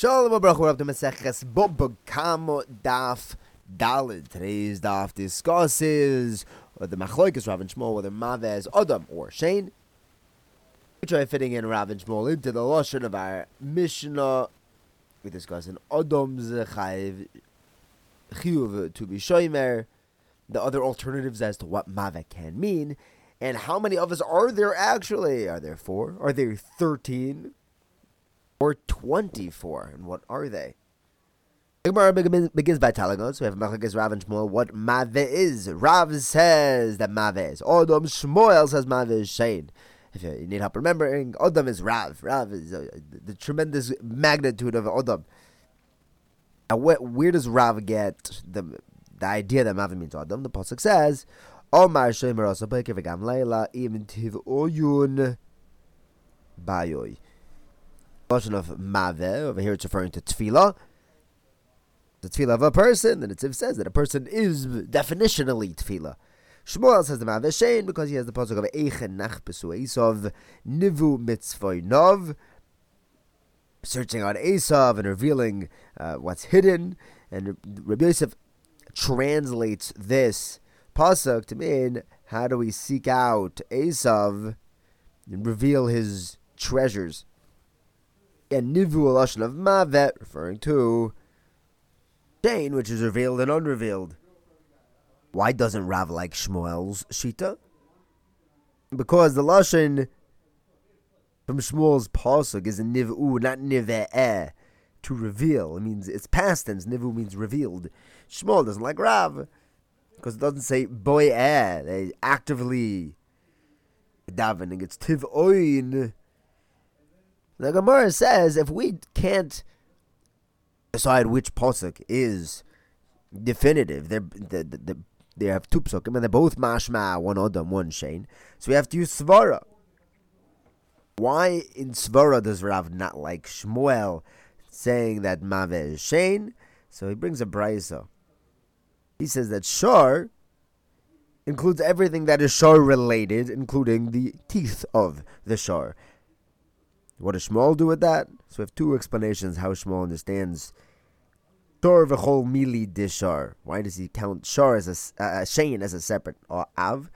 Shalom Abrach, we're up to Maseches Bobba Kamo Daf Dalid. Today's daf discusses the Machloikas Rav and Shmuel, whether Mavez Adam or Shane. We try fitting in Rav and Shmuel into the Lashon of our Mishnah. We discuss an Adam's Chayiv Chiyuv to be Shoimer, the other alternatives as to what Maveh can mean, and how many of us are there actually? Are there four? Are there thirteen? Or twenty-four? And what are they? Gemara begins by telling us we have Machlekes Rav and Shmuel what Maveh is. Rav says that Maveh is Odom. Shmuel says Maveh is Shane. If you need help remembering, Odom is Rav. Rav is uh, the tremendous magnitude of Odom. Now, where, where does Rav get the the idea that Maveh means Odom? The pasuk says, "Omar Shemer Osapek V'Gam Leila Im Tiv Oyun Bayoy." Version of Maveh over here, it's referring to Tefillah the tefillah of a person, the Tziv says that a person is definitionally tefillah. Shmuel says the Maveshein because he has the pasuk of Eichen Nachbesu Esav Nivu Mitzvoy Nov, searching on Esav and revealing uh, what's hidden. And Rabbi Yosef translates this pasuk to mean how do we seek out Esav and reveal his treasures. And Nivu Alashon of Mavet, referring to Shane, which is revealed and unrevealed. Why doesn't Rav like Shmuel's Shita? Because the Lashon from Shmuel's Pasuk is a Niv'u, not Niv'eh, to reveal. It means it's past tense. Nivu means revealed. Shmuel doesn't like Rav because it doesn't say boyeh. They actively davening. It's tiv'oin. The Gemara says if we can't decide which posuk is definitive. They're, they they they have two psukim, and they're both mashma, one odom, one shane. So we have to use svara. Why in svara does Rav not like Shmuel saying that mave is shane? So he brings a brisa. He says that shor includes everything that is shor related, including the teeth of the shar. What does Shmuel do with that? So we have two explanations how Shmuel understands Shor v'chol mili dishar. Why does he count shar as a uh, shein as a separate or av?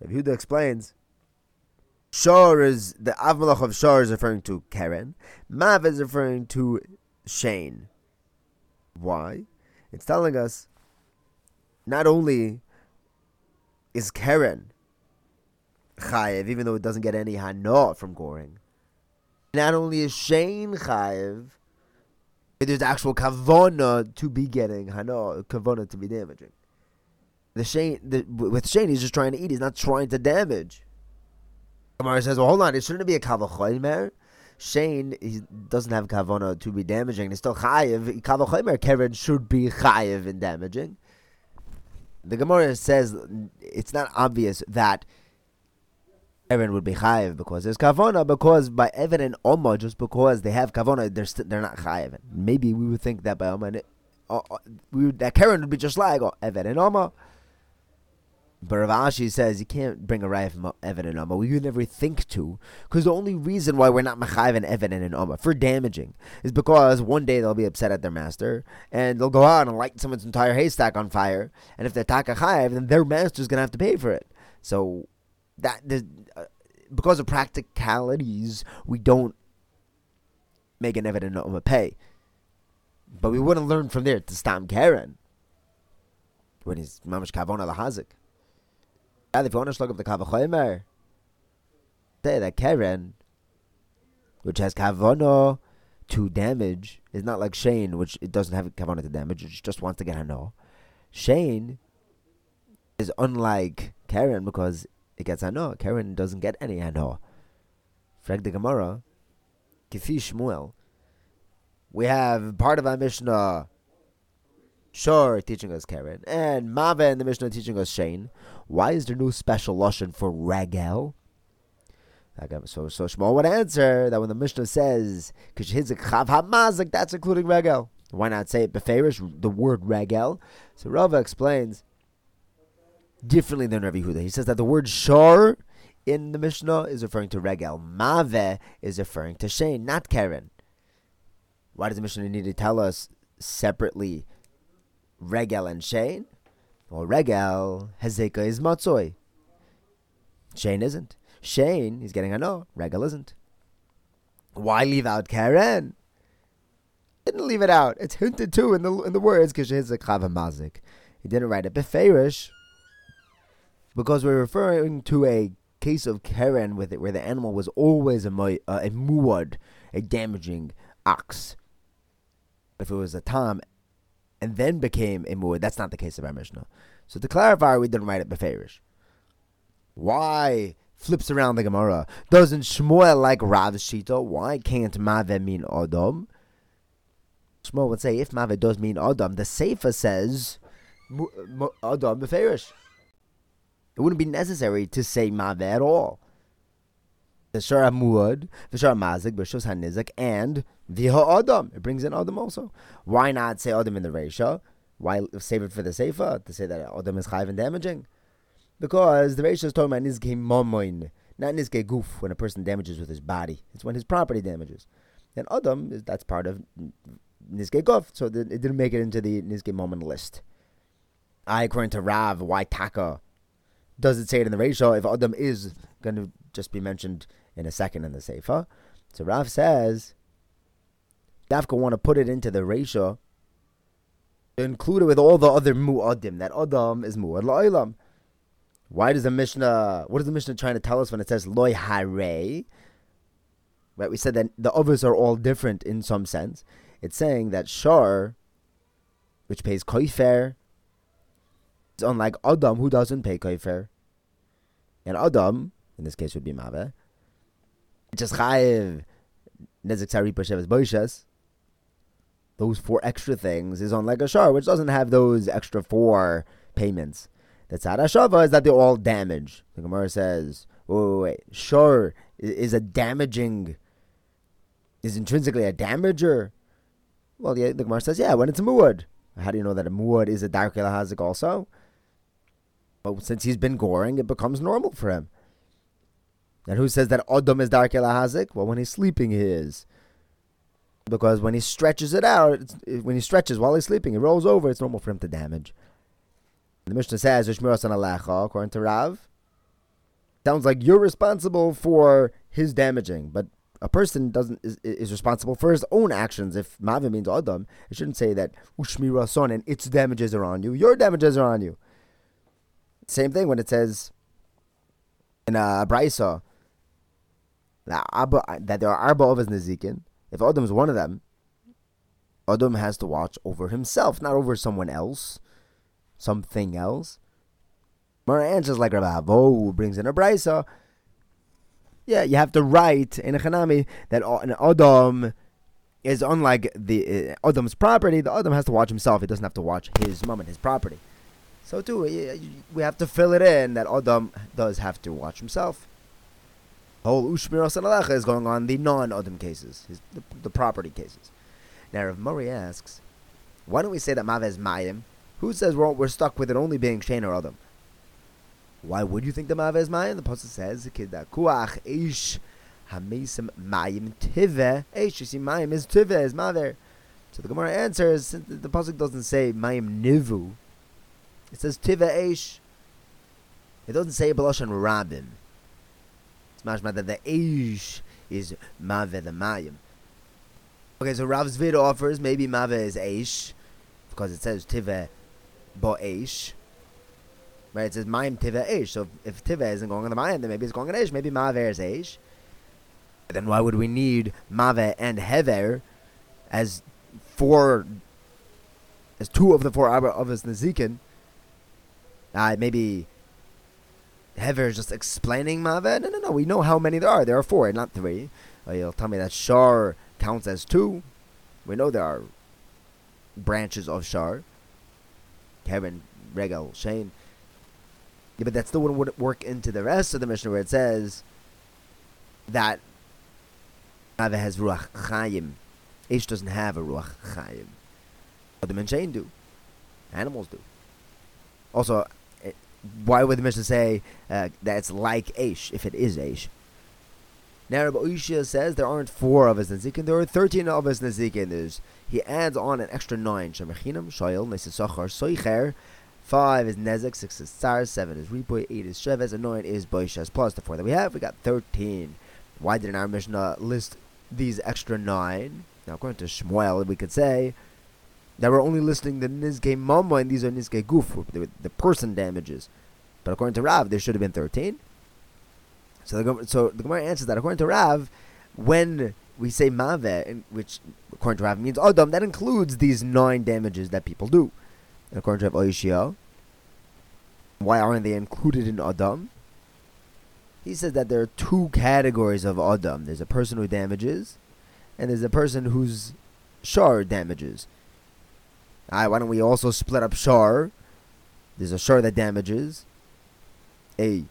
Rabbi Huda explains. Shar is the av malach of shar is referring to Karen. Mav is referring to Shane. Why? It's telling us not only is Karen chayev, even though it doesn't get any hana from goring. Not only is Shane chayev, there's actual kavona to be getting hana, kavona to be damaging. The Shane, the, with Shane, he's just trying to eat. He's not trying to damage. Gemara says, "Well, hold on. It shouldn't be a kavachoymer. Shane, he doesn't have kavona to be damaging. He's still chayiv. Kavachoymer Karen should be chayiv in damaging." The Gemara says it's not obvious that Aaron would be chayiv because there's kavona. Because by Evan and Oma, just because they have kavona, they're st- they're not chayiv. Maybe we would think that by Oma, uh, uh, we would, that Karen would be just like oh, Evan and Oma. But Rav Ashi says you can't bring a raya from Evan and Oma. We would never think to, because the only reason why we're not mechayiv and Evan and Oma for damaging is because one day they'll be upset at their master and they'll go out and light someone's entire haystack on fire. And if they're taka chayiv, then their master's gonna have to pay for it. So that uh, because of practicalities, we don't make an evident of a pay. But we wouldn't learn from there to stop Karen when he's mamash kavona lahazik. And if you want to look up the kavachomer, say that Karen, which has kavona to damage, is not like Shane, which it doesn't have kavona to damage. It just wants to get hano. Shane is unlike Karen because it gets hano. Karen doesn't get any hano. Frag the Gemara, Kifi Shmuel. We have part of our Mishnah, Shor teaching us Karen, and Mava and the Mishnah teaching us Shane. Why is there no special lashon for Ragel? So, so Shmuel would answer that when the Mishnah says "Kishhizik chav hamazik," that's including Regel. Why not say it beferish the word Regel? So Rava explains differently than Rabbi Huda. He says that the word shor in the Mishnah is referring to regel. Mave is referring to Shane, not Karen. Why does the Mishnah need to tell us separately regel and shein? Well, regel hezeka is matzoi. Shein isn't. Shein, he's getting a no. Regel isn't. Why leave out Karen? Didn't leave it out. It's hinted to in the in the words because it's a mazik. He didn't write it beferish because we're referring to a case of Karen with it where the animal was always a, uh, a muad, a damaging ox. If it was a tam and then became a muad, that's not the case of our Mishnah. So to clarify, we didn't write it beferish. Why flips around the Gemara? Doesn't Shmuel like Rav Shita? Why can't Mave mean Adam? Shmuel would say if Mave does mean Adam, the Sefer says Adam beferish. It wouldn't be necessary to say Mave at all. The Shara Muad, the Shara Mazik, Bishos Hanizik, and Viha Adam. It brings in Adam also. Why not say Adam in the Resha? Why save it for the Seifa to say that Adam is chayv and damaging? Because the Resha is talking about Nizke Momoin, not Nizke Goof, when a person damages with his body. It's when his property damages. And Adam, that's part of Nizke Goof, so it didn't make it into the Nizke Momon list. I, according to Rav, why Taka does it say it in the ratio if Adam is going to just be mentioned in a second in the Sefer? So Rav says, Dafka want to put it into the ratio, include it with all the other mu'adim, that Adam is mu'ad la'ilam. Why does the Mishnah, what is the Mishnah trying to tell us when it says loy hare? Right, we said that the others are all different in some sense. It's saying that Shar, which pays koifer, it's unlike Adam who doesn't pay kaifer. And Adam, in this case would be Mave, just chayiv pasheves boishes. Those four extra things is on like a shar, which doesn't have those extra four payments. The tzad shava is that they're all damage. The Gemara says, wait, wait, wait. Shar is a damaging, is intrinsically a damager. Well, the, the Gemara says, yeah, when it's a muad. How do you know that a muad is a dark hazik also? But since he's been goring, it becomes normal for him. And who says that Adam is dark hazik? Well, when he's sleeping, he is. Because when he stretches it out, when he stretches while he's sleeping, he rolls over, it's normal for him to damage. The Mishnah says, according to Rav, sounds like you're responsible for his damaging, but a person doesn't is, is responsible for his own actions. If Mavim means Adam, it shouldn't say that Ushmira son and its damages are on you. Your damages are on you. Same thing when it says in a uh, Braisa that there are Arba of Nezikin. If Adam is one of them, Adam has to watch over himself, not over someone else, something else. Mara answers like Rabbi Avo, brings in a Braisa. Yeah, you have to write in a Chanami that an Adam is unlike the uh, Adam's property. The Adam has to watch himself. He doesn't have to watch his mom and his property. So too, we have to fill it in that Adam does have to watch himself. Whole Ushmiras and is going on the non-Adam cases, his, the, the, property cases. Now, if Murray asks, why don't we say that Mav is Mayim? Who says we're, we're stuck with it only being Shane or Adam? Why would you think the Mav is Mayim? The Pasuk says, Kuach Ish Hamesim Mayim Tive. Ish, you see, Mayim is Tive, is. So the Gemara answers, since the Pasuk doesn't say Mayim Nivu, it says Tiva Eish. It doesn't say Baloshan Rabin. It's mashma that the Eish is Mave the Mayim. Okay, so Rav Zvid offers maybe Mave is Eish because it says Tiva Bo Eish. Right, it says Mayim Tiva Eish. So if Tiva isn't going on the Mayim, then maybe it's going on Eish. Maybe Mave is Eish. Then why would we need Mave and Hever as four, as two of the four of his Nezikin? Uh, maybe Hever is just explaining Maved. No, no, no. We know how many there are. There are four, not three. Uh, you'll tell me that Shar counts as two. We know there are branches of Shar. Kevin, Regel, Shane. Yeah, but that still wouldn't work into the rest of the mission where it says that Maved has Ruach Chaim. Ish doesn't have a Ruach Chaim. But the Shane do. Animals do. Also, why would the Mishnah say uh, that it's like Aish if it is Aish? Now Rabbi Ushia says there aren't four of us Nezikin, there are 13 of us Nezikin. There's, he adds on an extra nine. Shemachinam, Shayel, Nesisachar, Soicher. Five is Nezek, six is Tsar, seven is Ripoy, eight is Sheves, and nine is Boishas. Plus the four that we have, we got 13. Why didn't our Mishnah list these extra nine? Now, according to Shmuel, we could say that we're only listing the Nizke Mama, and these are Nizke Guf, the, the person damages. But according to Rav, there should have been 13. So the, so the Gemara answers that according to Rav, when we say Mave, which according to Rav means Adam, that includes these nine damages that people do. And according to Rav Oishia, why aren't they included in Adam? He says that there are two categories of Adam. There's a person who damages, and there's a person whose Shar damages. Alright, why don't we also split up Shar? There's a Shar that damages, a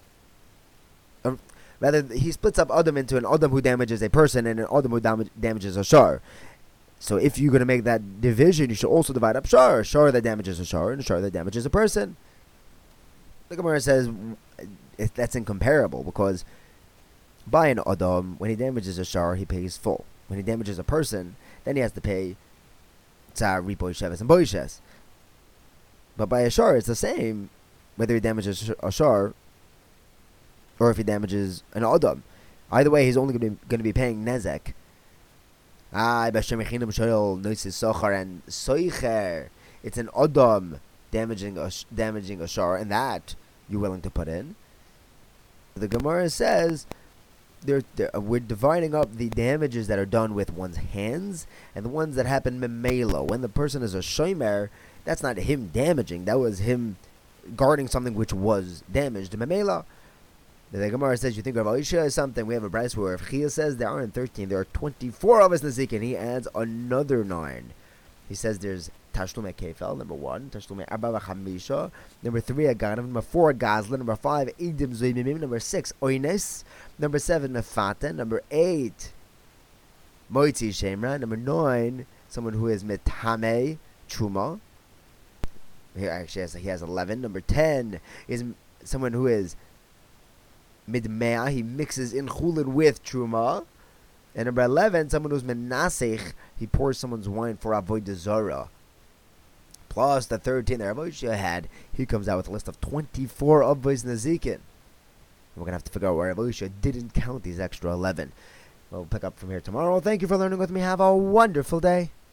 um, Rather, he splits up Adam into an Adam who damages a person and an Adam who dam- damages a Shar. So if you're going to make that division, you should also divide up Shar. Shar that damages a Shar and Shar that damages a person. The Gemara says uh, that's incomparable because by an Adam, when he damages a Shar, he pays full. When he damages a person, then he has to pay Tsar, Ripo, Sheves, and Boishes. But by a Shar, it's the same whether he damages a Shar or if he damages an Adam. Either way, he's only going to be paying Nezek. Ah, and Soicher. It's an Adam damaging damaging a Shar, and that you're willing to put in. The Gemara says they're, they're, uh, we're dividing up the damages that are done with one's hands and the ones that happen memelo. When the person is a shomer, that's not him damaging. That was him guarding something which was damaged. Memela, the Gemara says you think Rav Elisha is something. We have a Braisa where if Chia says there aren't 13, there are 24 of us in the Zik, and he adds another 9. He says there's Tashlume Kefel, number 1, Tashlume Abba Chamisha, number 3, Aganav, number 4, Gazla, number 5, Idim Zoimimim, number 6, Oines, number 7, Mefata, number 8, Moiti Shemra, number 9, someone who is Metame Truma. Here actually has, he has 11. Number 10 is someone who is midmea, he mixes in chulin with truma. And number 11, someone who's menasech, he pours someone's wine for avoid zara. Plus the 13 that Rav had, he comes out with a list of 24 avoids nazikin. We're going to have to figure out where Rav didn't count these extra 11. We'll pick up from here tomorrow. Thank you for learning with me. Have a wonderful day.